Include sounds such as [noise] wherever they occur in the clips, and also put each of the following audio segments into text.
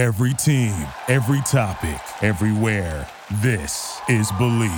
Every team, every topic, everywhere. This is Believe.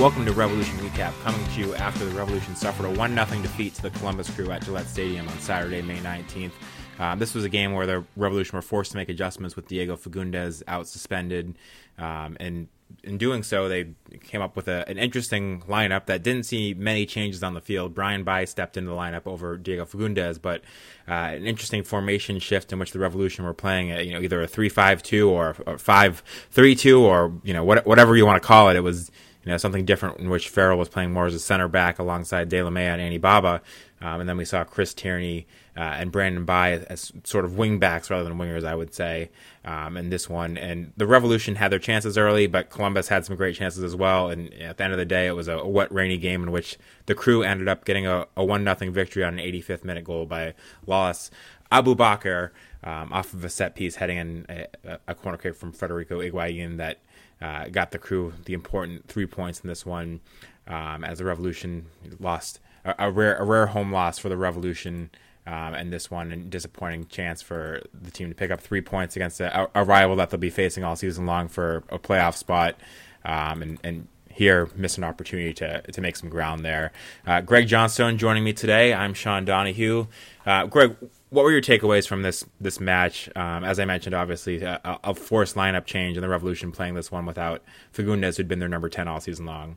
Welcome to Revolution Recap, coming to you after the Revolution suffered a 1 0 defeat to the Columbus Crew at Gillette Stadium on Saturday, May 19th. Um, this was a game where the Revolution were forced to make adjustments with Diego Fagundez out suspended. Um, and in doing so, they came up with a, an interesting lineup that didn't see many changes on the field. Brian Bye stepped into the lineup over Diego Fagundez, but uh, an interesting formation shift in which the Revolution were playing, a, you know, either a three-five-two or, or five-three-two or you know what, whatever you want to call it. It was you know something different in which Farrell was playing more as a center back alongside Delamea and Anibaba, um, and then we saw Chris Tierney uh, and Brandon Bye as sort of wing backs rather than wingers, I would say, um, in this one. And the Revolution had their chances early, but Columbus had some great chances as well. And at the end of the day, it was a wet, rainy game in which the crew ended up getting a, a 1 0 victory on an 85th minute goal by Lalas Abubakar um, off of a set piece heading in a, a corner kick from Federico Higuain that uh, got the crew the important three points in this one um, as the Revolution lost a, a, rare, a rare home loss for the Revolution um, and this one, a disappointing chance for the team to pick up three points against a, a rival that they'll be facing all season long for a playoff spot. Um, and, and here miss an opportunity to to make some ground there. Uh, Greg Johnstone joining me today. I'm Sean Donahue. Uh, Greg, what were your takeaways from this this match? Um, as I mentioned, obviously a, a, forced lineup change and the Revolution playing this one without Fagundez, who'd been their number ten all season long.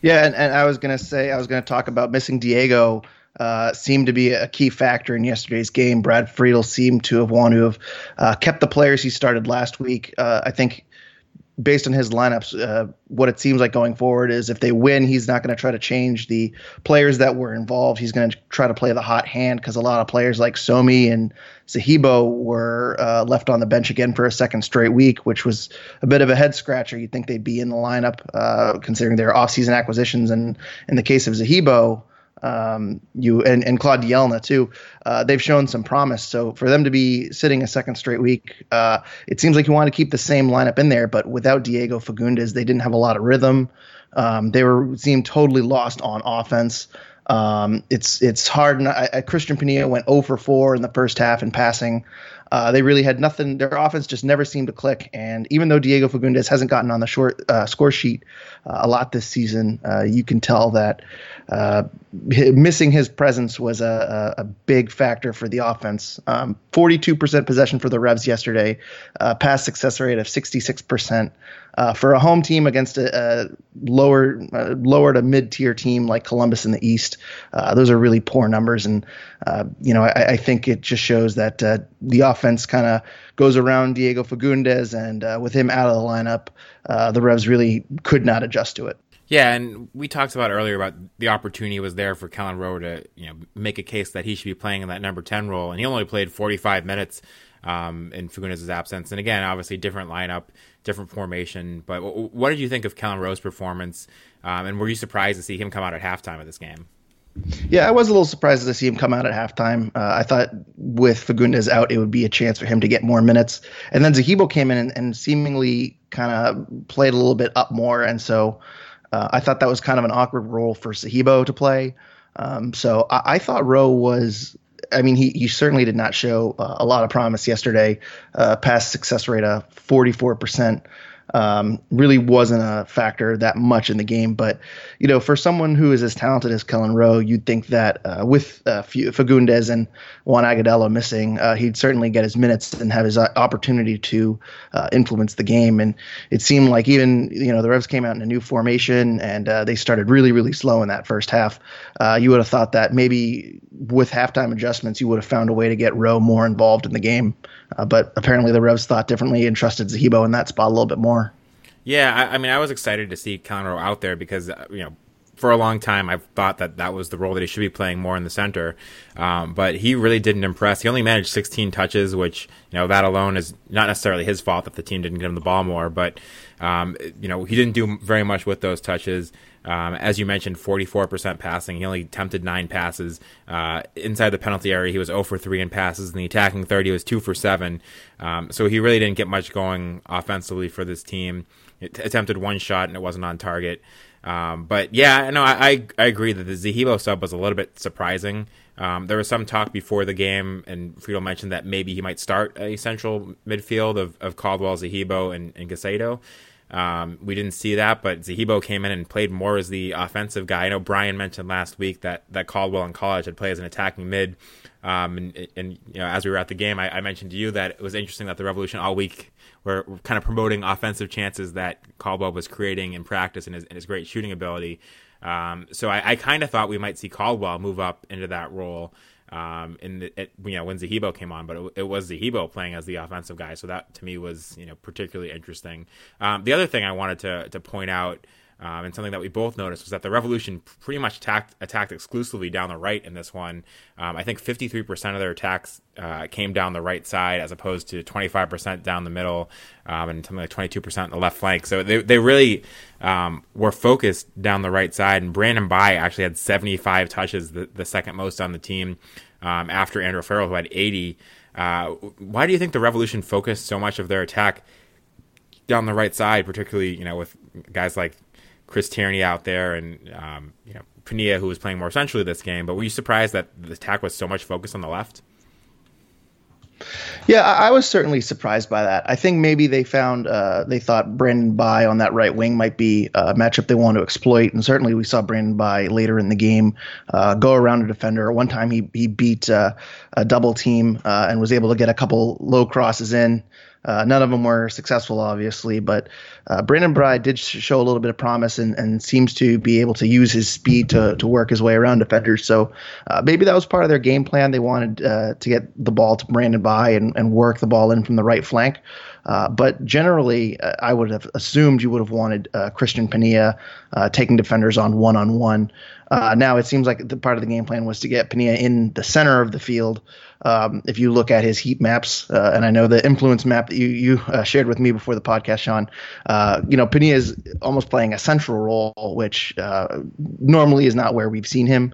Yeah, and, and I was gonna say I was gonna talk about missing Diego uh, seemed to be a key factor in yesterday's game. Brad Friedel seemed to have wanted to have uh, kept the players he started last week. Uh, I think based on his lineups, uh, what it seems like going forward is if they win, he's not going to try to change the players that were involved. He's going to try to play the hot hand because a lot of players like Somi and Zahibo were uh, left on the bench again for a second straight week, which was a bit of a head scratcher. You'd think they'd be in the lineup considering their offseason acquisitions. And in the case of Zahibo, um, you and, and Claude Dielna too. Uh, they've shown some promise. So for them to be sitting a second straight week, uh, it seems like you want to keep the same lineup in there. But without Diego Fagundez, they didn't have a lot of rhythm. Um, they were seemed totally lost on offense. Um, it's it's hard. I, I, Cristian Penilla went 0 for 4 in the first half in passing. Uh, they really had nothing. Their offense just never seemed to click. And even though Diego Fagundez hasn't gotten on the short uh, score sheet uh, a lot this season, uh, you can tell that uh, missing his presence was a, a, big factor for the offense. Um, 42% possession for the Revs yesterday, uh, pass success rate of 66%. Uh, for a home team against a, a lower, uh, lower to mid-tier team like Columbus in the East, uh, those are really poor numbers. And uh, you know, I, I, think it just shows that the offense kind of goes around Diego Fagundez, and with him out of the lineup, the Revs really could not adjust to it. Yeah, and we talked about earlier about the opportunity was there for Kelyn Rowe to you know make a case that he should be playing in that number ten role, and he only played forty five minutes um, in Fagundez's absence. And again, obviously different lineup, different formation. But what did you think of Kelyn Rowe's performance? Um, and were you surprised to see him come out at halftime of this game? Yeah, I was a little surprised to see him come out at halftime. Uh, I thought with Fagundez out, it would be a chance for him to get more minutes. And then Zahibo came in and, and seemingly kind of played a little bit up more. And so uh, I thought that was kind of an awkward role for Zahibo to play. Um, so I, I, thought Rowe was. I mean, he, he certainly did not show uh, a lot of promise yesterday. Uh, pass success rate of 44% um, really wasn't a factor that much in the game. But you know, for someone who is as talented as Kelyn Rowe, you'd think that uh, with uh, Fagundez and Juan Agudelo missing, uh, he'd certainly get his minutes and have his uh, opportunity to uh, influence the game. And it seemed like even you know the Revs came out in a new formation and uh, they started really really slow in that first half. you would have thought that maybe with halftime adjustments, you would have found a way to get Rowe more involved in the game. But apparently the Revs thought differently and trusted Zahibo in that spot a little bit more. Yeah, I, I, mean, I was excited to see Rowe out there because uh, you know for a long time, I've thought that that was the role that he should be playing more in the center. Um, but he really didn't impress. He only managed 16 touches, which, you know, that alone is not necessarily his fault that the team didn't get him the ball more. But, um, you know, he didn't do very much with those touches. Um, as you mentioned, 44% passing. He only attempted nine passes. Uh, inside the penalty area, he was 0 for 3 in passes. In the attacking 30, he was 2 for 7. Um, so he really didn't get much going offensively for this team. It attempted one shot and it wasn't on target. Um, but yeah, no, I, I, I agree that the Zahibo sub was a little bit surprising. Um, there was some talk before the game, and Friedel mentioned that maybe he might start a central midfield of, of Caldwell, Zahibo, and, and. Um, we didn't see that, but Zahibo came in and played more as the offensive guy. I know Brian mentioned last week that, that Caldwell in college had played as an attacking mid. Um, and, and, you know, as we were at the game, I, I, mentioned to you that it was interesting that the Revolution all week were kind of promoting offensive chances that Caldwell was creating in practice and his, and his great shooting ability. Um, so I, I kind of thought we might see Caldwell move up into that role um, in the, it, you know when Zahibo came on, but it, it, was Zahibo playing as the offensive guy, so that to me was you know particularly interesting. Um, the other thing I wanted to to point out. Um, and something that we both noticed was that the Revolution pretty much attacked, attacked exclusively down the right in this one. Um, I think 53% of their attacks uh, came down the right side as opposed to 25% down the middle um, and something like 22% on the left flank. So they, they really um, were focused down the right side. And Brandon Bye actually had 75 touches, the, the second most on the team um, after Andrew Farrell, who had 80. Uh, why do you think the Revolution focused so much of their attack down the right side, particularly you know with guys like Chris Tierney out there and um, you know Penilla, who was playing more centrally this game? But were you surprised that the attack was so much focused on the left? Yeah, I was certainly surprised by that. I think maybe they found uh, they thought Brandon Bye on that right wing might be a matchup they want to exploit, and certainly we saw Brandon Bye later in the game uh, go around a defender. One time he he beat uh, a double team uh, and was able to get a couple low crosses in. Uh, none of them were successful, obviously, but uh, Brandon Bye did show a little bit of promise and, and seems to be able to use his speed to, to work his way around defenders. So uh, maybe that was part of their game plan. They wanted uh, to get the ball to Brandon Bye and, and work the ball in from the right flank. Uh, but generally, uh, I would have assumed you would have wanted uh, Cristian Penilla uh, taking defenders on one on one. Now it seems like the part of the game plan was to get Penilla in the center of the field. Um, if you look at his heat maps, uh, and I know the influence map that you you shared with me before the podcast, Sean, you know Penilla is almost playing a central role, which normally is not where we've seen him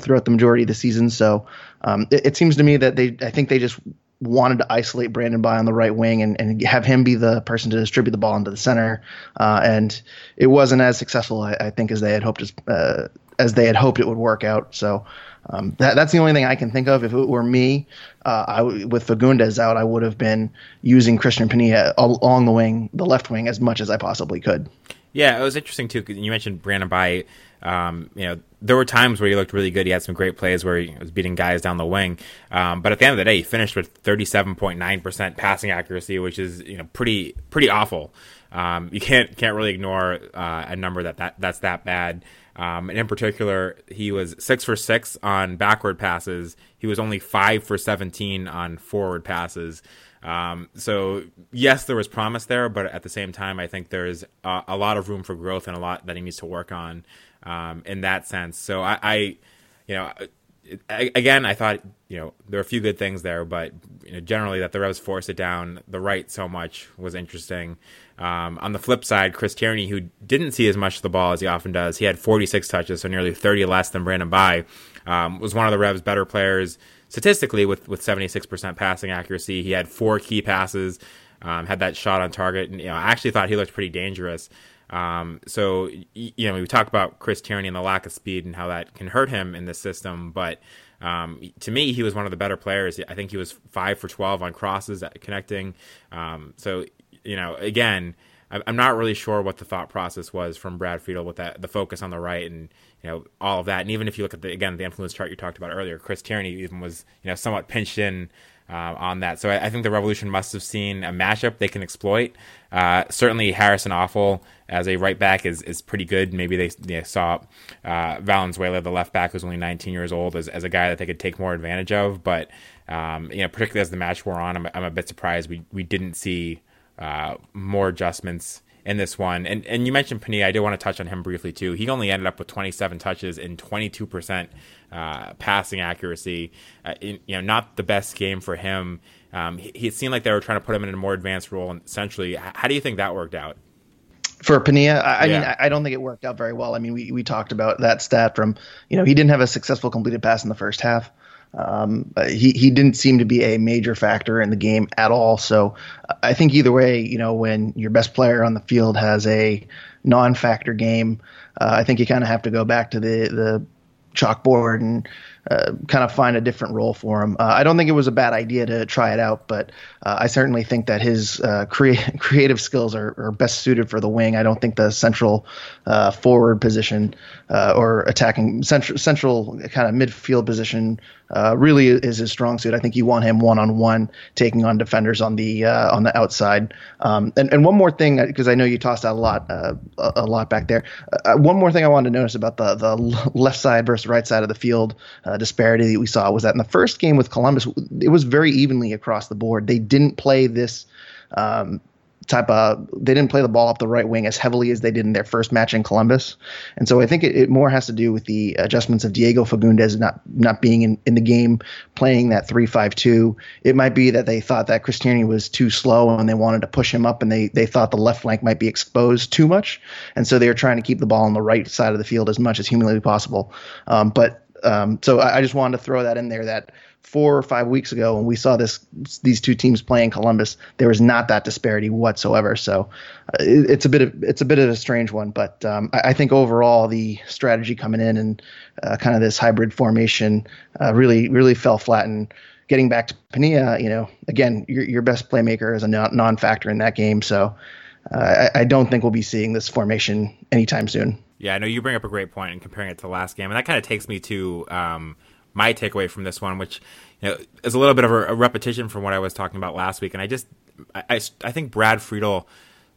throughout the majority of the season. So um, it, it seems to me that they, I think they just wanted to isolate Brandon Bye on the right wing and, and have him be the person to distribute the ball into the center. Uh, and it wasn't as successful, I, I think, as they had hoped as, uh, as they had hoped it would work out. So um, that, that's the only thing I can think of. If it were me, uh, I, with Fagundez out, I would have been using Cristian Penilla along the wing, the left wing, as much as I possibly could. Yeah, it was interesting too. Cause you mentioned Brandon Bye. Um, you know, there were times where he looked really good. He had some great plays where he was beating guys down the wing. Um, but at the end of the day, he finished with 37.9% passing accuracy, which is you know pretty pretty awful. Um, you can't can't really ignore uh, a number that, that that's that bad. Um, and in particular, he was six for six on backward passes. He was only five for 17 on forward passes. Um, so yes, there was promise there, but at the same time, I think there's a, a, lot of room for growth and a lot that he needs to work on um, in that sense. So I, I you know, I, again, I thought you know there were a few good things there, but you know, generally that the Revs forced it down the right so much was interesting. Um, on the flip side, Chris Tierney, who didn't see as much of the ball as he often does, he had 46 touches, so nearly 30 less than Brandon Bye, um, was one of the Revs' better players statistically with with 76% passing accuracy. He had four key passes, um, had that shot on target, and you know I actually thought he looked pretty dangerous. Um, so you know we talk about Chris Tierney and the lack of speed and how that can hurt him in this system, but um, to me he was one of the better players. I think he was five for 12 on crosses connecting. Um, so you know again. I'm not really sure what the thought process was from Brad Friedel with that the focus on the right and you know all of that. And even if you look at the again the influence chart you talked about earlier, Chris Tierney even was you know somewhat pinched in. Uh, on that, so I, I, think the Revolution must have seen a matchup they can exploit. Uh, certainly, Harrison Afful as a right back is, is pretty good. Maybe they, they saw uh, Valenzuela, the left back, who's only 19 years old, as, as a guy that they could take more advantage of. But um, you know, particularly as the match wore on, I'm, I'm a bit surprised we we didn't see uh, more adjustments in this one. And and you mentioned Penilla. I did want to touch on him briefly too. He only ended up with 27 touches and 22 percent uh, passing accuracy. Uh, in, you know, not the best game for him. Um, he, it seemed like they were trying to put him in a more advanced role. And essentially, how do you think that worked out? For Penilla, I, yeah. mean, I don't think it worked out very well. I mean, we, we talked about that stat from, you know, he didn't have a successful completed pass in the first half. Um, he he didn't seem to be a major factor in the game at all. So I think either way, you know, when your best player on the field has a non-factor game, uh, I think you kind of have to go back to the the chalkboard and uh, kind of find a different role for him. Uh, I don't think it was a bad idea to try it out, but uh, I certainly think that his uh, crea- [laughs] creative skills are, are, best suited for the wing. I don't think the central uh, forward position uh, or attacking central, central kind of midfield position really is his strong suit. I think you want him one on one, taking on defenders on the on the outside. Um, and, and one more thing, because I know you tossed out a lot a, a, lot back there. one more thing I wanted to notice about the the [laughs] left side versus right side of the field uh, disparity that we saw was that in the first game with Columbus, it was very evenly across the board. They didn't play this um, type of they didn't play the ball up the right wing as heavily as they did in their first match in Columbus. And so I think it, it more has to do with the adjustments of Diego Fagundez not not being in, in the game, playing that three five two. It might be that they thought that Chris Tierney was too slow and they wanted to push him up and they they thought the left flank might be exposed too much. And so they were trying to keep the ball on the right side of the field as much as humanly possible. Um, but um, so I, I, just wanted to throw that in there that four or five weeks ago when we saw this these two teams playing Columbus, there was not that disparity whatsoever. So uh, it, it's a bit of it's a bit of a strange one, but um, I, I, think overall the strategy coming in and uh, kind of this hybrid formation uh, really really fell flat and. Getting back to Penilla, you know, again, your, your best playmaker is a non factor in that game. So uh, I, I don't think we'll be seeing this formation anytime soon. Yeah, I know you bring up a great point in comparing it to the last game, and that kind of takes me to um, my takeaway from this one, which you know, is a little bit of a, repetition from what I was talking about last week. And I just, I, I, I think Brad Friedel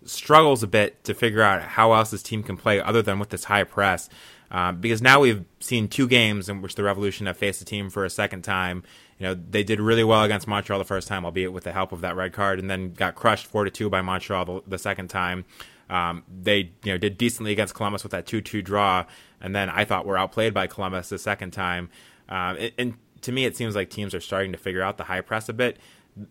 struggles a bit to figure out how else his team can play other than with this high press. Um, because now we've seen two games in which the Revolution have faced the team for a second time. You know, they did really well against Montreal the first time, albeit with the help of that red card, and then got crushed four to two by Montreal the, the second time. Um, they you know did decently against Columbus with that two-two draw, and then I thought we were outplayed by Columbus the second time. Um, and, and to me, it seems like teams are starting to figure out the high press a bit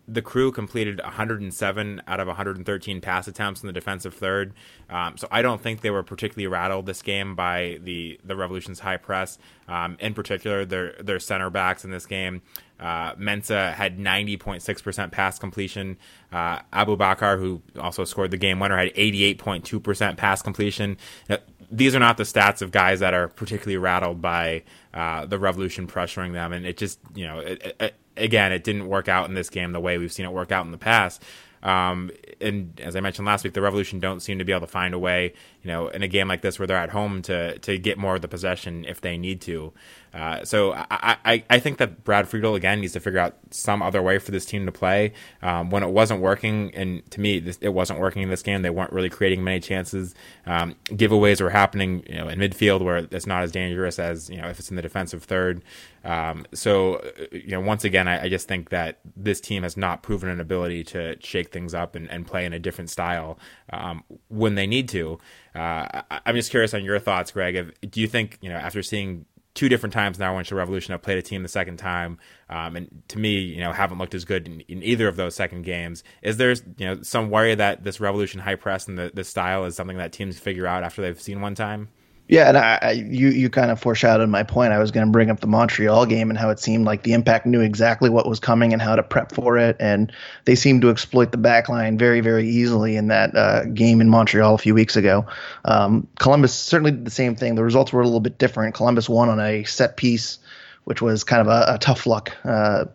the crew completed 107 out of 113 pass attempts in the defensive third. Um, so I don't think they were particularly rattled this game by the the Revolution's high press. Um, in particular, their their center backs in this game. Uh, Mensah had 90.6% pass completion. Uh, Abubakar, who also scored the game winner, had 88.2% pass completion. Now, these are not the stats of guys that are particularly rattled by uh, the Revolution pressuring them, and it just you know it, it, again, it didn't work out in this game the way we've seen it work out in the past. Um, and as I mentioned last week, the Revolution don't seem to be able to find a way, you know, in a game like this where they're at home to to get more of the possession if they need to. Uh, so I, I, I think that Brad Friedel again needs to figure out some other way for this team to play. Um, when it wasn't working, and to me this, it wasn't working in this game, they weren't really creating many chances. Um, giveaways were happening, you know, in midfield where it's not as dangerous as you know if it's in the defensive third. Um, so you know, once again, I, I, just think that this team has not proven an ability to shake things up and, and play in a different style um, when they need to. Uh, I, am just curious on your thoughts, Greg. If, do you think you know after seeing two different times now when the Revolution have played a team the second time, um, and to me, you know, haven't looked as good in, in, either of those second games. Is there, you know, some worry that this Revolution high press and the, the style is something that teams figure out after they've seen one time? Yeah, and I, I, you you kind of foreshadowed my point. I was going to bring up the Montreal game and how it seemed like the Impact knew exactly what was coming and how to prep for it, and they seemed to exploit the back line very very easily in that uh, game in Montreal a few weeks ago. Um, Columbus certainly did the same thing. The results were a little bit different. Columbus won on a set piece, which was kind of a, a tough luck. Uh,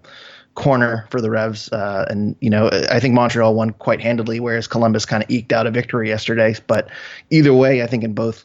corner for the Revs. Uh, and, you know, I think Montreal won quite handedly, whereas Columbus kind of eked out a victory yesterday. But either way, I think in both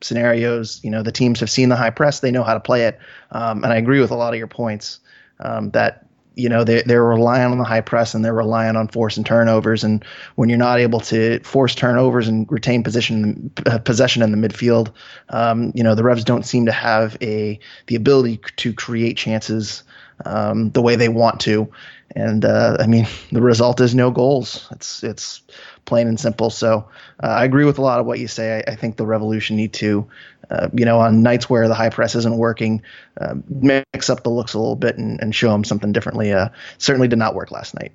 scenarios. You know, the teams have seen the high press; they know how to play it. Um, and I agree with a lot of your points um, that you know they they're relying on the high press and they're relying on forcing turnovers. And when you're not able to force turnovers and retain position uh, possession in the midfield, um, you know the Revs don't seem to have a the ability to create chances. Um, the way they want to. And uh, I mean, [laughs] the result is no goals. It's it's plain and simple. So uh, I agree with a lot of what you say. I, I think the Revolution need to, uh, you know, on nights where the high press isn't working, uh, mix up the looks a little bit and, and show them something differently. Uh, certainly did not work last night.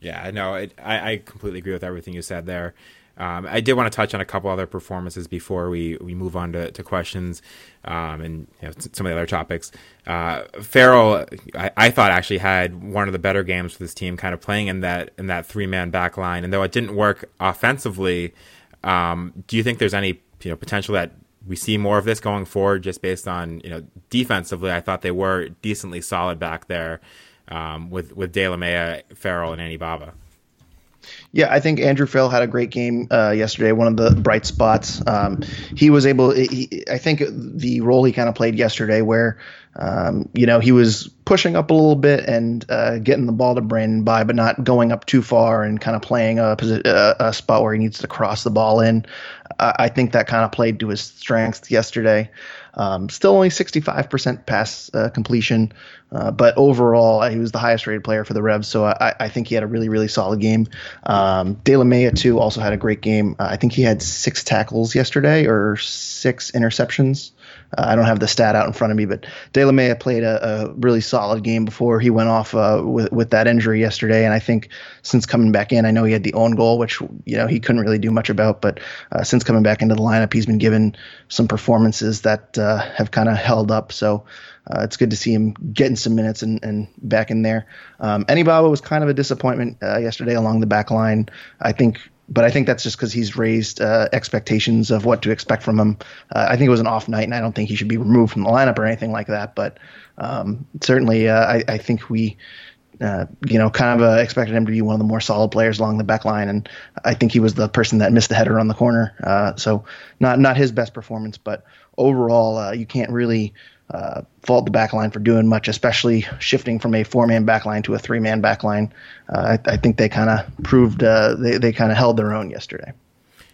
Yeah, no, I, I completely agree with everything you said there. Um, I did want to touch on a couple other performances before we, we move on to, to questions um, and you know, some of the other topics. Uh, Farrell, I, I, thought actually had one of the better games for this team, kind of playing in that in that three man back line. And though it didn't work offensively, um, do you think there's any you know potential that we see more of this going forward, just based on you know defensively? I thought they were decently solid back there um, with with Delamea, Farrell, and Anibaba. Yeah, I think Andrew Farrell had a great game uh, yesterday. One of the bright spots. Um, he was able. He, I think the role he kind of played yesterday, where um, you know he was pushing up a little bit and uh, getting the ball to Brandon Bye, but not going up too far and kind of playing a, a, a spot where he needs to cross the ball in. I think that kind of played to his strengths yesterday. Um, still only 65% pass uh, completion, uh, but overall, he was the highest rated player for the Revs. So I, I think he had a really, really solid game. Um, Delamea, too, also had a great game. Uh, I think he had six tackles yesterday or six interceptions. Uh, I don't have the stat out in front of me, but Delamea played a, a really solid game before he went off uh, with with that injury yesterday. And I think since coming back in, I know he had the own goal, which you know he couldn't really do much about, but uh, since coming back into the lineup, he's been given some performances that uh, have kind of held up. So. Uh, it's good to see him getting some minutes and, and back in there. Um, was kind of a disappointment uh, yesterday along the back line. I think but I think that's just because he's raised uh, expectations of what to expect from him. Uh, I think it was an off night, and I don't think he should be removed from the lineup or anything like that. But um, certainly, uh, I, I, think we, uh, you know, kind of uh, expected him to be one of the more solid players along the back line, and I think he was the person that missed the header on the corner. Uh, so not not his best performance, but overall, you can't really uh, fault the backline for doing much, especially shifting from a four man backline to a three man backline. Uh, I, I, think they kind of proved uh, they they kind of held their own yesterday.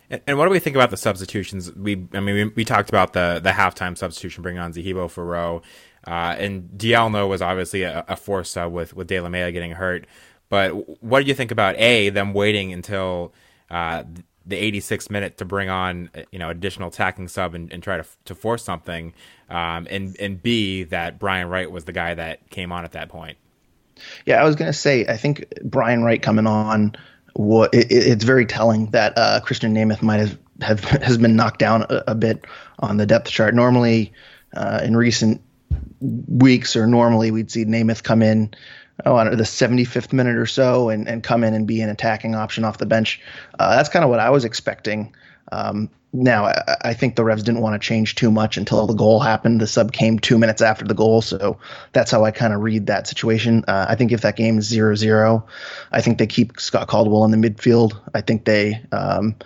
And, and, what do we think about the substitutions? We I mean we, we talked about the the halftime substitution bringing on Zahibo for Rowe, uh, and Dielna was obviously a, a force sub with with Delamea getting hurt. But what do you think about a them waiting until uh, the 86th minute to bring on you know additional attacking sub and, and try to to force something, um, and and B that Brian Wright was the guy that came on at that point. Yeah, I was gonna say I think Brian Wright coming on, what it, it's very telling that uh, Krisztian Nemeth might have, have has been knocked down a, a bit on the depth chart. Normally, uh, in recent weeks or normally we'd see Nemeth come in oh, I don't know, the 75th minute or so and, and come in and be an attacking option off the bench. Uh, that's kind of what I was expecting. Um, now, I, think the Revs didn't want to change too much until the goal happened. The sub came two minutes after the goal, so that's how I kind of read that situation. Uh, I think if that game is 0 0, I think they keep Scott Caldwell in the midfield. I think they. Um,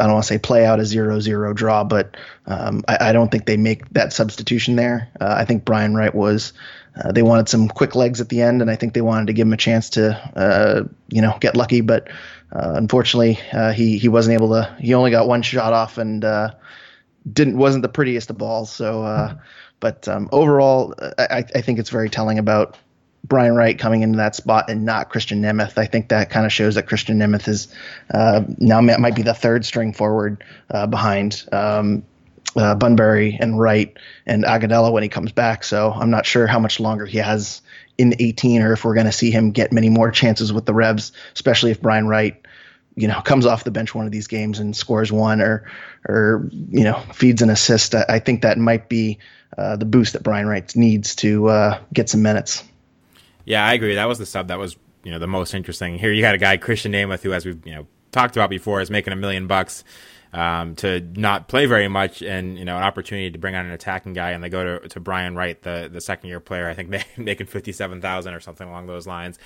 I don't want to say play out a zero-zero draw, but um, I, I, don't think they make that substitution there. Uh, I think Brian Wright was uh, they wanted some quick legs at the end, and I think they wanted to give him a chance to, uh, you know, get lucky. But uh, unfortunately, uh, he he wasn't able to. He only got one shot off, and uh, didn't wasn't the prettiest of balls. So, uh, but um, overall, I, I think it's very telling about Brian Wright coming into that spot and not Krisztian Nemeth. I think that kind of shows that Krisztian Nemeth is uh, now might be the third string forward uh, behind um, Bunbury and Wright and Agudelo when he comes back. So I'm not sure how much longer he has in 18 or if we're going to see him get many more chances with the Revs, especially if Brian Wright, you know, comes off the bench one of these games and scores one or, or you know, feeds an assist. I, I think that might be uh, the boost that Brian Wright needs to uh, get some minutes. Yeah, I agree. That was the sub that was you know the most interesting. Here you got a guy Krisztian Nemeth who, as we've you know talked about before, is making a million bucks um, to not play very much and you know an opportunity to bring on an attacking guy and they go to, to Brian Wright the the second year player. I think making [laughs] fifty seven thousand or something along those lines.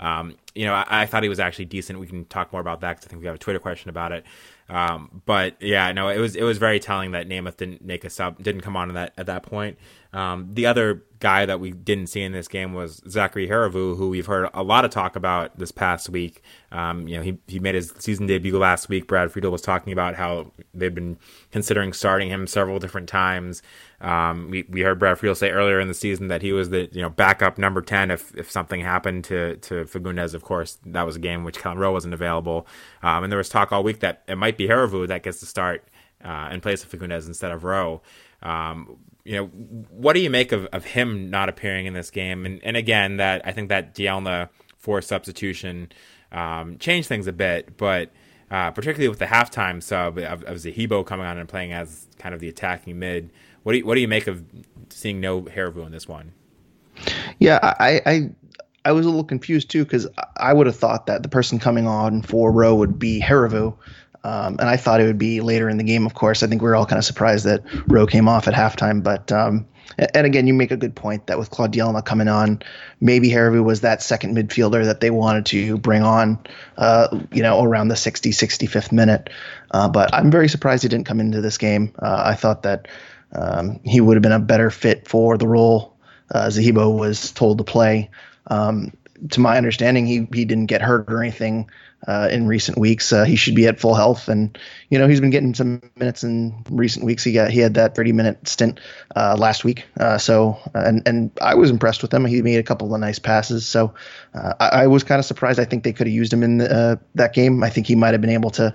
Um, you know I, I, thought he was actually decent. We can talk more about that because I think we have a Twitter question about it. Um, but yeah no it was it was very telling that Nemeth didn't make a sub didn't come on at that at that point um, the other guy that we didn't see in this game was Zachary Herivaux, who we've heard a lot of talk about this past week. Um, you know, he, he made his season debut last week. Brad Friedel was talking about how. They've been considering starting him several different times. Um, we, we heard Brad Friedel say earlier in the season that he was the you know backup number ten if, if something happened to to Fagundez. Of course, that was a game in which Kelyn Rowe wasn't available, um, and there was talk all week that it might be Herivaux that gets to start uh, in place of Fagundez instead of Rowe. Um, you know, what do you make of, of him not appearing in this game? And, and again, that I think that Dielna for substitution um, changed things a bit, but uh, particularly with the halftime sub of, of Zahibo coming on and playing as kind of the attacking mid. What do you, what do you make of seeing no Herivaux in this one? Yeah, I, I I was a little confused too because I would have thought that the person coming on for Rowe would be Herivaux, um, and I thought it would be later in the game. Of course, I think we were all kind of surprised that Rowe came off at halftime. But um, and again, you make a good point that with Claude Dielna coming on, maybe Herivaux was that second midfielder that they wanted to bring on, uh, you know, around the 60, 65th minute. Uh, but I'm very surprised he didn't come into this game. Uh, I thought that um, he would have been a better fit for the role uh, Zahibo was told to play. Um, to my understanding, he he didn't get hurt or anything uh, in recent weeks. Uh, he should be at full health, and you know he's been getting some minutes in recent weeks. He got he had that 30 minute stint uh, last week. Uh, so and and I was impressed with him. He made a couple of nice passes. So uh, I, I, was kind of surprised. I think they could have used him in the, uh, that game. I think he might have been able to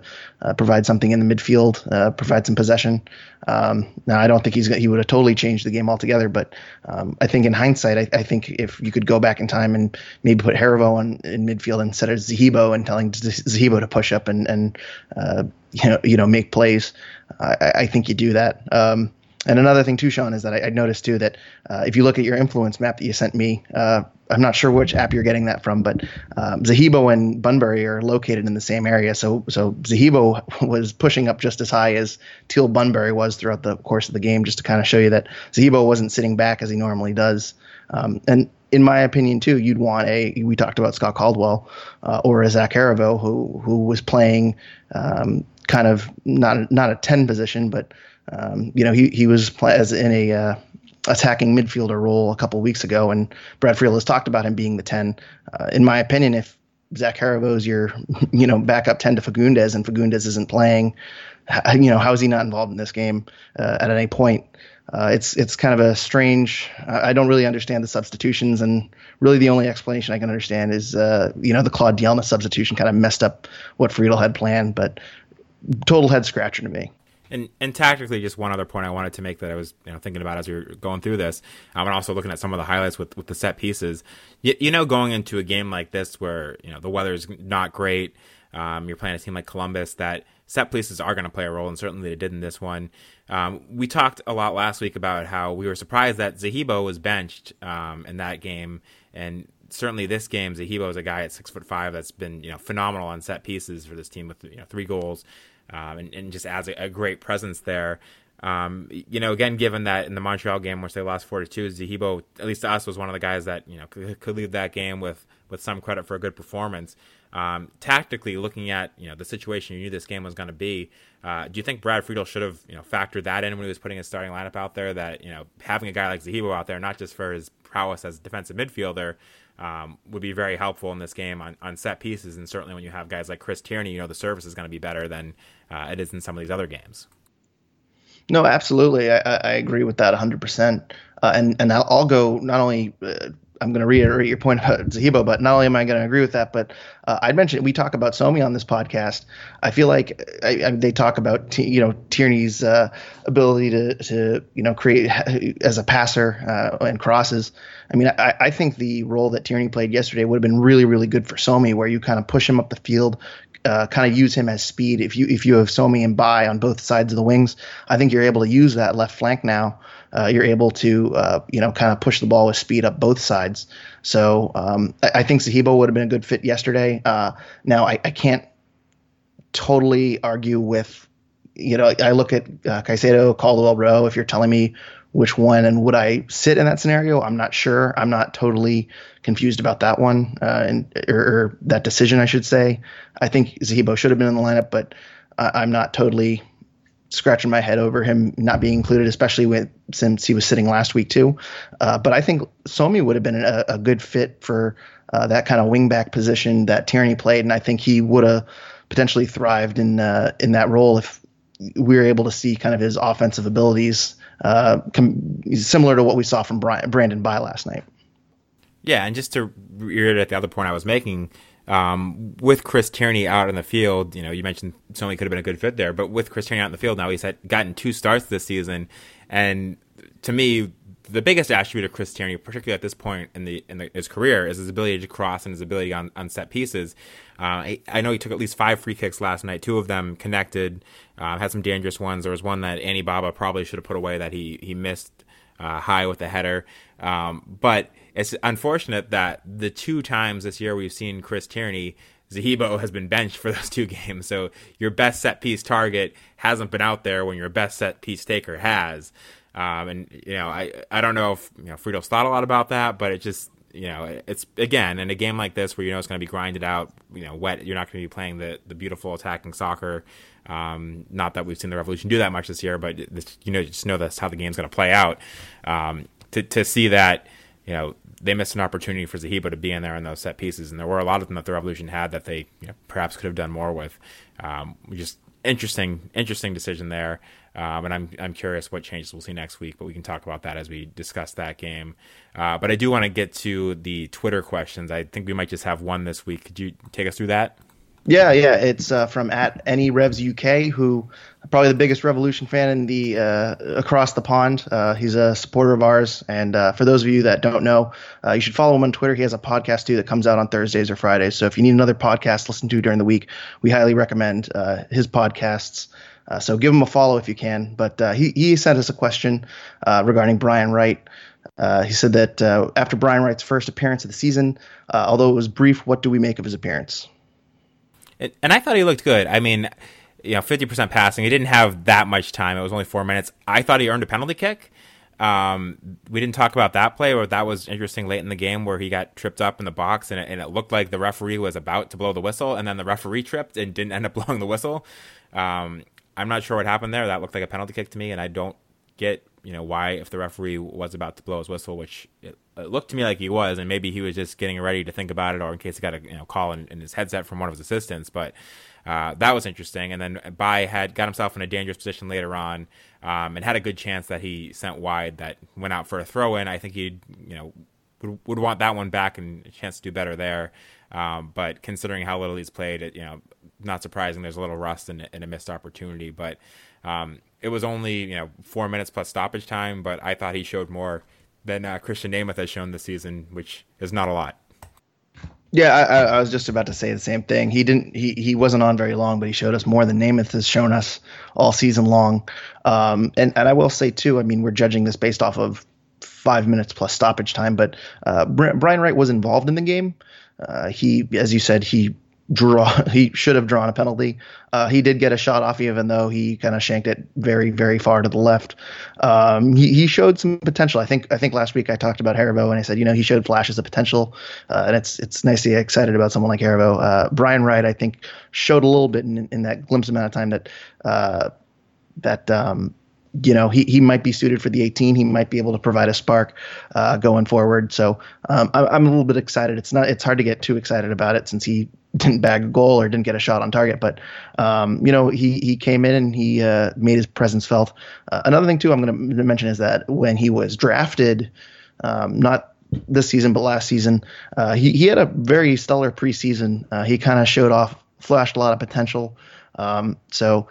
provide something in the midfield, provide some possession. Um, now I don't think he's he would have totally changed the game altogether, but um, I think in hindsight, I, I, think if you could go back in time and maybe put Herivaux on in midfield instead of Zahibo and telling Zahibo to push up and and uh, you know you know make plays. I, I think you do that. Um, and another thing too, Sean, is that I, I noticed too that uh, if you look at your influence map that you sent me, uh, I'm not sure which app you're getting that from, but um, Zahibo and Bunbury are located in the same area. So so Zahibo [laughs] was pushing up just as high as Teal Bunbury was throughout the course of the game, just to kind of show you that Zahibo wasn't sitting back as he normally does. Um, and in my opinion, too, you'd want a. We talked about Scott Caldwell uh, or a Zach Herivaux who who was playing um, kind of not not a ten position, but um, you know he he was as in a uh, attacking midfielder role a couple weeks ago, and Brad Friedel has talked about him being the ten. Uh, in my opinion, if Zach Herivaux is your [laughs] you know backup ten to Fagundez, and Fagundez isn't playing, you know how is he not involved in this game uh, at any point? uh, it's it's kind of a strange. I don't really understand the substitutions, and really the only explanation I can understand is uh, you know the Claude Dielna substitution kind of messed up what Friedel had planned, but total head scratcher to me. And and tactically, just one other point I wanted to make that I was you know thinking about as we were going through this, um, and also looking at some of the highlights with with the set pieces. You, you know, going into a game like this where you know the weather's not great, um, you're playing a team like Columbus that set pieces are going to play a role, and certainly they did in this one. Um, we talked a lot last week about how we were surprised that Zahibo was benched um, in that game, and certainly this game, Zahibo is a guy at six foot five that's been you know phenomenal on set pieces for this team with you know three goals, um, and, and, just adds a, a great presence there. Um, you know, again, given that in the Montreal game, which they lost four to two, Zahibo, at least to us, was one of the guys that you know could, could leave that game with with some credit for a good performance. Um, tactically, looking at you know the situation you knew this game was going to be, uh, do you think Brad Friedel should have you know factored that in when he was putting his starting lineup out there? That you know having a guy like Zahibo out there, not just for his prowess as a defensive midfielder, um, would be very helpful in this game on, on set pieces, and certainly when you have guys like Chris Tierney, you know the service is going to be better than uh, it is in some of these other games. No, absolutely, I, I agree with that 100. Uh, percent And and I'll, I'll, go not only uh, I'm going to reiterate your point about [laughs] Zahibo, but not only am I going to agree with that, but uh, I'd mentioned we talk about Somi on this podcast. I feel like I, I, they talk about t- you know Tierney's uh, ability to to you know create [laughs] as a passer uh, and crosses. I mean, I, I, think the role that Tierney played yesterday would have been really really good for Somi, where you kind of push him up the field, uh, kind of use him as speed. If you if you have Somi and Bye on both sides of the wings, I think you're able to use that left flank now uh, you're able to uh, you know kind of push the ball with speed up both sides. So um, I, I, think Zahibo would have been a good fit yesterday. Uh, now I, I, can't totally argue with you know I look at uh, Caicedo, Caldwell, Rowe. If you're telling me which one and would I sit in that scenario, I'm not sure. I'm not totally confused about that one uh, and or, or, that decision, I should say. I think Zahibo should have been in the lineup, but I'm not totally scratching my head over him not being included, especially with since he was sitting last week too. Uh, but I think Somi would have been a, a good fit for uh, that kind of wingback position that Tierney played, and I think he would have potentially thrived in uh, in that role if we were able to see kind of his offensive abilities uh, com- similar to what we saw from Brian, Brandon Bye last night. Yeah, and just to reiterate the other point I was making, um, with Chris Tierney out in the field, you know, you mentioned Somi could have been a good fit there, but with Chris Tierney out in the field now, he's had, gotten two starts this season, and to me, the biggest attribute of Chris Tierney, particularly at this point in the in the, his career, is his ability to cross and his ability on, on set pieces. Uh, I, I, know he took at least five free kicks last night. Two of them connected. Uh, had some dangerous ones. There was one that Anibaba probably should have put away that he he missed uh, high with the header. Um, but it's unfortunate that the two times this year we've seen Chris Tierney. Zahibo has been benched for [laughs] those two games, so your best set piece target hasn't been out there when your best set piece taker has. Um, and you know, I I don't know if you know Friedel's thought a lot about that, but it just you know, it's again in a game like this where you know it's going to be grinded out, you know, wet. You're not going to be playing the the beautiful attacking soccer. Um, not that we've seen the Revolution do that much this year, but this, you know, just know that's how the game's going to play out. Um, to to see that, you know, they missed an opportunity for Zahibo to be in there in those set pieces, and there were a lot of them that the Revolution had that they you know, perhaps could have done more with. Um, just interesting, interesting decision there. Um, and I'm I'm curious what changes we'll see next week, but we can talk about that as we discuss that game. Uh, but I do want to get to the Twitter questions. I think we might just have one this week. Could you take us through that? Yeah, yeah, it's uh, from at any Revs UK, who probably the biggest Revolution fan in the uh, across the pond. Uh, he's a supporter of ours, and uh, for those of you that don't know, uh, you should follow him on Twitter. He has a podcast too that comes out on Thursdays or Fridays. So if you need another podcast to listen to during the week, we highly recommend uh, his podcasts. So give him a follow if you can. But he, he sent us a question regarding Brian Wright. Uh, he said that uh, after Brian Wright's first appearance of the season, uh, although it was brief, what do we make of his appearance? And, I thought he looked good. I mean, you know, 50% passing. He didn't have that much time. It was only four minutes. I thought he earned a penalty kick. Um, we didn't talk about that play, but that was interesting late in the game where he got tripped up in the box and it, and it looked like the referee was about to blow the whistle, and then the referee tripped and didn't end up [laughs] blowing the whistle. Um, I'm not sure what happened there. That looked like a penalty kick to me, and I don't get you know why if the referee was about to blow his whistle, which it, it looked to me like he was, and maybe he was just getting ready to think about it, or in case he got a you know call in, in his headset from one of his assistants. But uh, that was interesting. And then Bye had got himself in a dangerous position later on, um, and had a good chance that he sent wide that went out for a throw in. I think he you know would, would want that one back and a chance to do better there. Um, but considering how little he's played, it, you know, not surprising. There's a little rust and, and a missed opportunity, but um, it was only you know four minutes plus stoppage time. But I thought he showed more than uh, Krisztian Nemeth has shown this season, which is not a lot. Yeah, I, I, was just about to say the same thing. He didn't. He he wasn't on very long, but he showed us more than Nemeth has shown us all season long. Um, and and I will say too. I mean, we're judging this based off of five minutes plus stoppage time, but uh, Brian Wright was involved in the game. Uh, he, as you said, he draw [laughs] he should have drawn a penalty. Uh, he did get a shot off, even though he kind of shanked it very very far to the left. Um, he, he showed some potential. I think I think last week I talked about Herivaux and I said you know he showed flashes of potential, uh, and it's it's nice to get excited about someone like Herivaux. Uh, Brian Wright I think showed a little bit in, in that glimpse amount of time that uh, that um, you know he, he might be suited for the 18 he might be able to provide a spark uh, going forward so um, I, am a little bit excited it's not it's hard to get too excited about it since he didn't bag a goal or didn't get a shot on target but um, you know he he came in and he uh, made his presence felt. Uh, another thing too i'm going to mention is that when he was drafted um, not this season but last season uh, he, he had a very stellar preseason. Uh, he kind of showed off flashed a lot of potential. Um, so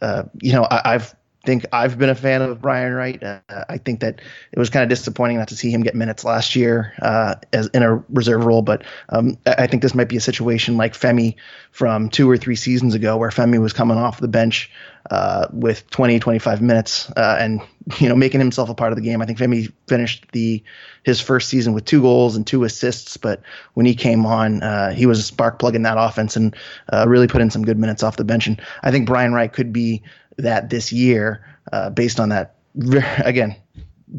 uh, you know I, I've think I've been a fan of Brian Wright. Uh, I think that it was kind of disappointing not to see him get minutes last year uh, as in a reserve role. But um, I think this might be a situation like Femi from two or three seasons ago, where Femi was coming off the bench uh, with 20, 25 minutes uh, and you know making himself a part of the game. I think Femi finished the his first season with two goals and two assists, but when he came on, uh, he was a spark plug in that offense and uh, really put in some good minutes off the bench. And I think Brian Wright could be that this year uh, based on that. [laughs] Again,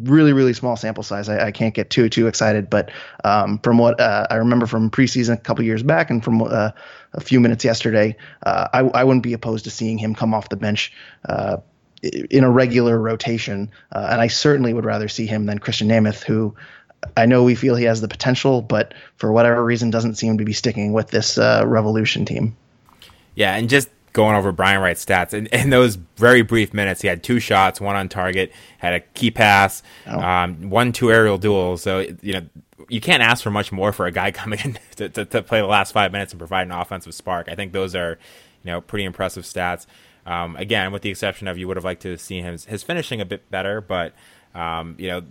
really really small sample size. I, I can't get too too excited, but um, from what uh, I remember from preseason a couple years back and from uh, a few minutes yesterday, uh, I, I wouldn't be opposed to seeing him come off the bench. Uh, in a regular rotation, uh, and I certainly would rather see him than Krisztian Nemeth who I know we feel he has the potential, but for whatever reason doesn't seem to be sticking with this uh, Revolution team. Yeah, and just going over Brian Wright's stats. In, in those very brief minutes, he had two shots, one on target, had a key pass, oh. um, one two aerial duels. So you know you can't ask for much more for a guy [laughs] coming in to, to, to, play the last five minutes and provide an offensive spark. I think those are you know pretty impressive stats. Um, again, with the exception of you would have liked to see his his finishing a bit better, but um, you know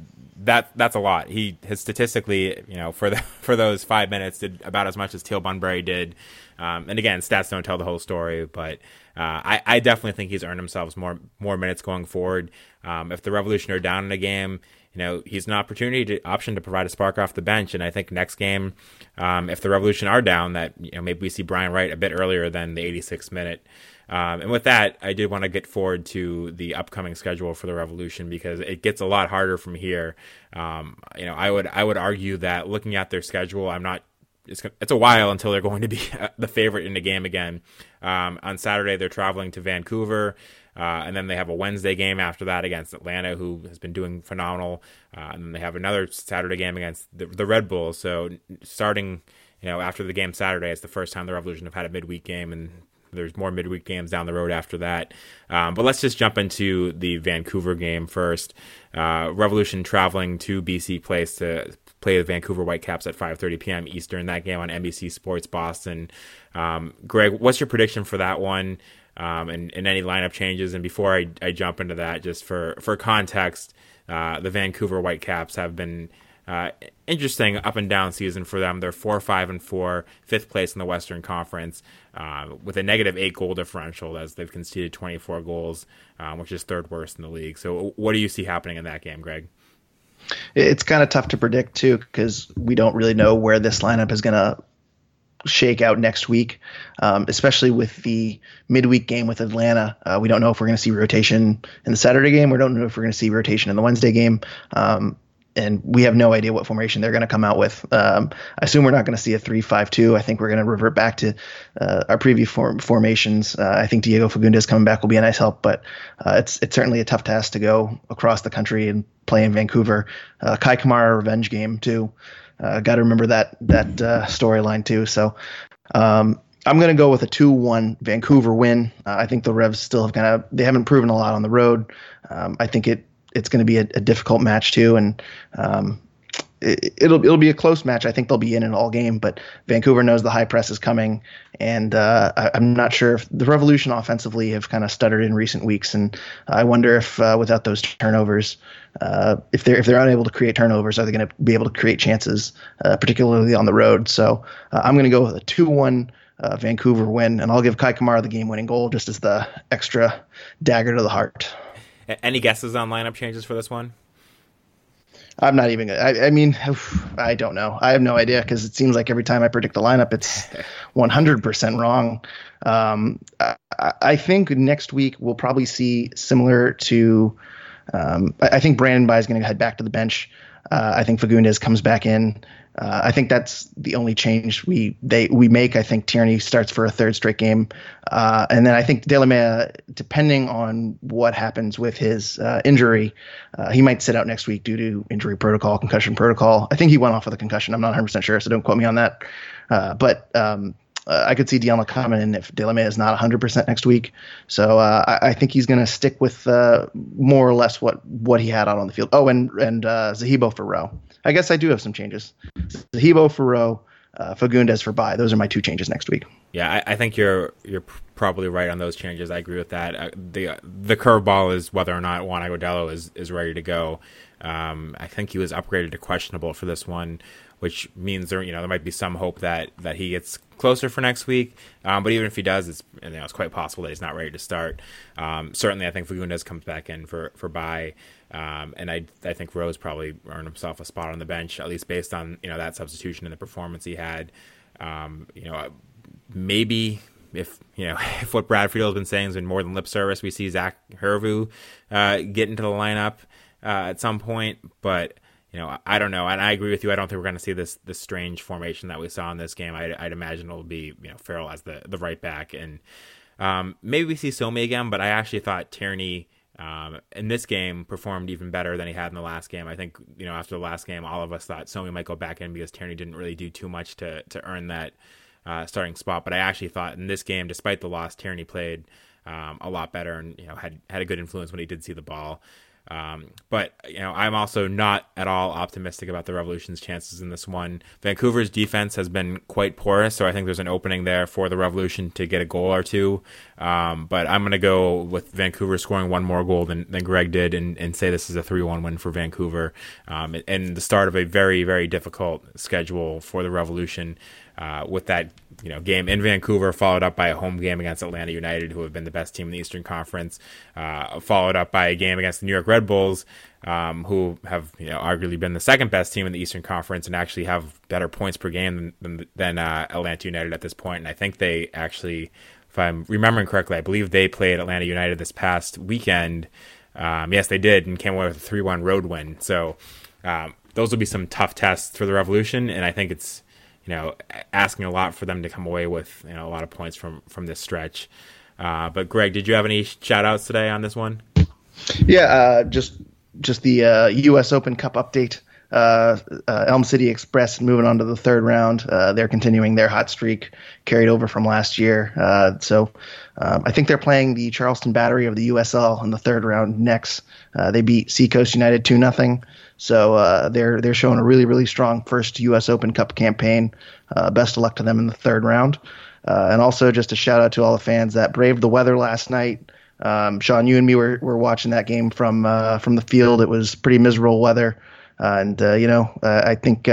that that's a lot. He has statistically, you know, for the [laughs] for those five minutes did about as much as Teal Bunbury did. Um, and again, stats don't tell the whole story, but uh, I, I definitely think he's earned himself more more minutes going forward. Um, if the Revolution are down in a game, you know, he's an opportunity to option to provide a spark off the bench. And I think next game, um, if the Revolution are down, that you know maybe we see Brian Wright a bit earlier than the 86th minute. Um, and with that, I did want to get forward to the upcoming schedule for the Revolution because it gets a lot harder from here. Um, you know, I would I would argue that looking at their schedule, I'm not. It's, it's a while until they're going to be [laughs] the favorite in the game again. Um, on Saturday, they're traveling to Vancouver. Uh, and then they have a Wednesday game after that against Atlanta, who has been doing phenomenal. Uh, and then they have another Saturday game against the, the Red Bulls. So starting, you know, after the game Saturday, it's the first time the Revolution have had a midweek game, and there's more midweek games down the road after that. Um, but let's just jump into the Vancouver game first. Uh, Revolution traveling to BC Place to play the Vancouver Whitecaps at 5:30 p.m. Eastern. That game on NBC Sports Boston. Um, Greg, what's your prediction for that one? Um, and, and, any lineup changes. And before I, I, jump into that, just for for context, uh, the Vancouver Whitecaps have been uh, interesting up and down season for them. They're four, five, and four, fifth place in the Western Conference, uh, with a negative eight goal differential as they've conceded 24 goals, um, which is third worst in the league. So, what do you see happening in that game, Greg? It's kind of tough to predict too because we don't really know where this lineup is going to shake out next week, um, especially with the midweek game with Atlanta. Uh, we don't know if we're going to see rotation in the Saturday game. We don't know if we're going to see rotation in the Wednesday game. Um, and we have no idea what formation they're going to come out with. Um, I assume we're not going to see a three-five-two. I think we're going to revert back to uh, our previous form, formations. Uh, I think Diego Fagundez coming back will be a nice help, but uh, it's it's certainly a tough task to go across the country and play in Vancouver. Uh, Kei Kamara revenge game too. Uh, Got to remember that that uh, storyline too. So. Um, I'm going to go with a 2-1 Vancouver win. I think the Revs still have kind of they haven't proven a lot on the road. Um, I think it it's going to be a, a, difficult match too, and um, it, will it'll be a close match. I think they'll be in an all game, but Vancouver knows the high press is coming, and uh, I, am not sure if the Revolution offensively have kind of stuttered in recent weeks, and I wonder if uh, without those turnovers, uh, if they're if they're unable to create turnovers, are they going to be able to create chances, uh, particularly on the road? So uh, I'm going to go with a two-one. Uh, Vancouver win, and I'll give Kei Kamara the game-winning goal just as the extra dagger to the heart. Any guesses on lineup changes for this one? I'm not even. I, I mean, I don't know. I have no idea because it seems like every time I predict the lineup, it's [laughs] 100% wrong. Um, I, I, think next week we'll probably see similar to. Um, I, I, think Brandon Bye is going to head back to the bench. Uh, I think Fagundez comes back in. Uh, I think that's the only change we they we make. I think Tierney starts for a third straight game, uh, and then I think Delamea, depending on what happens with his uh, injury, uh, he might sit out next week due to injury protocol, concussion protocol. I think he went off with a concussion. I'm not 100 percent sure, so don't quote me on that. Uh, but um, uh, I could see Diallo coming in if Delamea is not 100% next week. So uh, I, I, think he's going to stick with uh, more or less what what he had out on the field. Oh, and and uh, Zahibo for Rowe. I guess I do have some changes. Zahibo for Rowe, uh, Fagundez for Bye. Those are my two changes next week. Yeah, I, I, think you're you're probably right on those changes. I agree with that. Uh, the the curveball is whether or not Juan Agudelo is is ready to go. Um, I think he was upgraded to questionable for this one, which means there you know there might be some hope that that he gets closer for next week. Um, but even if he does, it's you know it's quite possible that he's not ready to start. Um, certainly, I think Fagundez comes back in for for Bye. Um, and I I think Rowe's probably earned himself a spot on the bench, at least based on you know that substitution and the performance he had. Um, you know, maybe if you know [laughs] if what Brad Friedel has been saying has been more than lip service, we see Zach Herivaux uh, get into the lineup uh, at some point. But you know, I don't know, and I agree with you. I don't think we're going to see this this strange formation that we saw in this game. I'd, I'd imagine it'll be you know Farrell as the the right back, and um, maybe we see Somi again. But I actually thought Tierney um, in this game performed even better than he had in the last game. I think you know after the last game, all of us thought Somi might go back in because Tierney didn't really do too much to to earn that uh, starting spot. But I actually thought in this game, despite the loss, Tierney played um, a lot better and you know had had a good influence when he did see the ball. Um, but you know, I'm also not at all optimistic about the Revolution's chances in this one. Vancouver's defense has been quite porous, so I think there's an opening there for the Revolution to get a goal or two. Um, but I'm going to go with Vancouver scoring one more goal than, than Greg did, and, and say this is a three-one win for Vancouver, um, and the start of a very very difficult schedule for the Revolution uh, with that you know game in Vancouver, followed up by a home game against Atlanta United, who have been the best team in the Eastern Conference, uh, followed up by a game against the New York Red Bulls, um, who have you know arguably been the second best team in the Eastern Conference and actually have better points per game than than, than uh, Atlanta United at this point. And I think they actually, if I'm remembering correctly, I believe they played Atlanta United this past weekend. Um, yes, they did, and came away with a three-one road win. So um, those will be some tough tests for the Revolution, and I think it's you know, asking a lot for them to come away with you know a lot of points from from this stretch. Uh, but Greg, did you have any shout outs today on this one? Yeah, uh, just just the uh, U.S. Open Cup update. Uh, uh, Elm City Express moving on to the third round. Uh, they're continuing their hot streak carried over from last year. so um, I think they're playing the Charleston Battery of the USL in the third round next. they beat Seacoast United two nothing. So uh, they're they're showing a really really strong first U.S. Open Cup campaign. Uh, best of luck to them in the third round. Uh, and also just a shout out to all the fans that braved the weather last night. Um, Sean, you and me were, were watching that game from uh, from the field. It was pretty miserable weather, uh, and uh, you know I think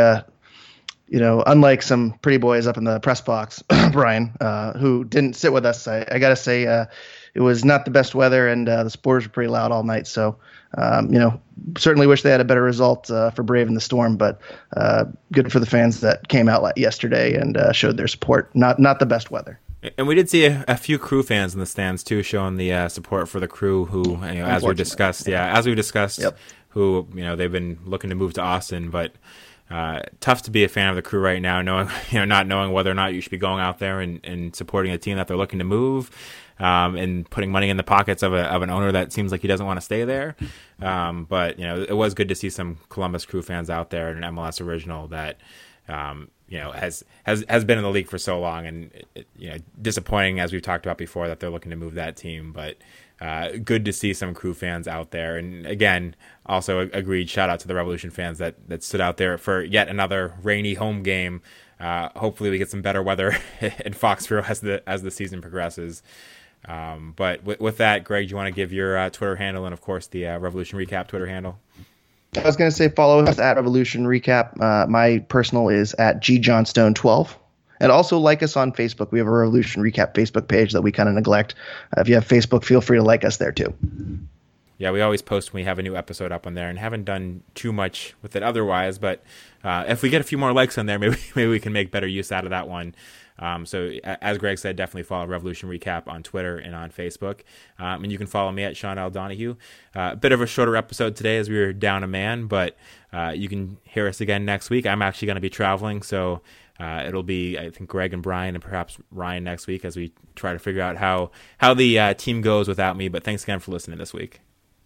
you know, unlike some pretty boys up in the press box, [clears throat] Brian, uh, who didn't sit with us, I, I got to say, uh, it was not the best weather, and uh, the supporters were pretty loud all night. So um, you know, certainly wish they had a better result uh, for Brave in the Storm, but uh, good for the fans that came out yesterday and uh, showed their support. Not not the best weather. And we did see a, a few crew fans in the stands too, showing the uh, support for the crew. Who, you know, as we discussed, yeah, as we discussed, yep. Who you know they've been looking to move to Austin, but uh, tough to be a fan of the crew right now, knowing [laughs] you know not knowing whether or not you should be going out there and, and supporting a team that they're looking to move um, and putting money in the pockets of, a, of an owner that seems like he doesn't want to stay there. Um, but you know, it was good to see some Columbus Crew fans out there and an MLS original that um, you know has has has been in the league for so long, and you know, disappointing as we've talked about before that they're looking to move that team, but. Uh, good to see some crew fans out there, and again, also agreed. Shout out to the Revolution fans that that stood out there for yet another rainy home game. Uh, hopefully, we get some better weather [laughs] in Foxborough as the as the season progresses. Um, but with, with, that, Greg, do you want to give your uh, Twitter handle and, of course, the uh, Revolution Recap Twitter handle? I was going to say follow us at Revolution Recap. Uh, my personal is at gjohnstone12. And also like us on Facebook. We have a Revolution Recap Facebook page that we kind of neglect. Uh, if you have Facebook, feel free to like us there too. Yeah, we always post when we have a new episode up on there, and haven't done too much with it otherwise. But uh, if we get a few more likes on there, [laughs] maybe maybe we can make better use out of that one. Um, so as Greg said, definitely follow Revolution Recap on Twitter and on Facebook. Um, and you can follow me at Sean L. Donahue. Uh, a bit of a shorter episode today as we were down a man, but uh, you can hear us again next week. I'm actually going to be traveling, so uh, it'll be I think Greg and Brian and perhaps Ryan next week as we try to figure out how how the uh, team goes without me. But thanks again for listening this week.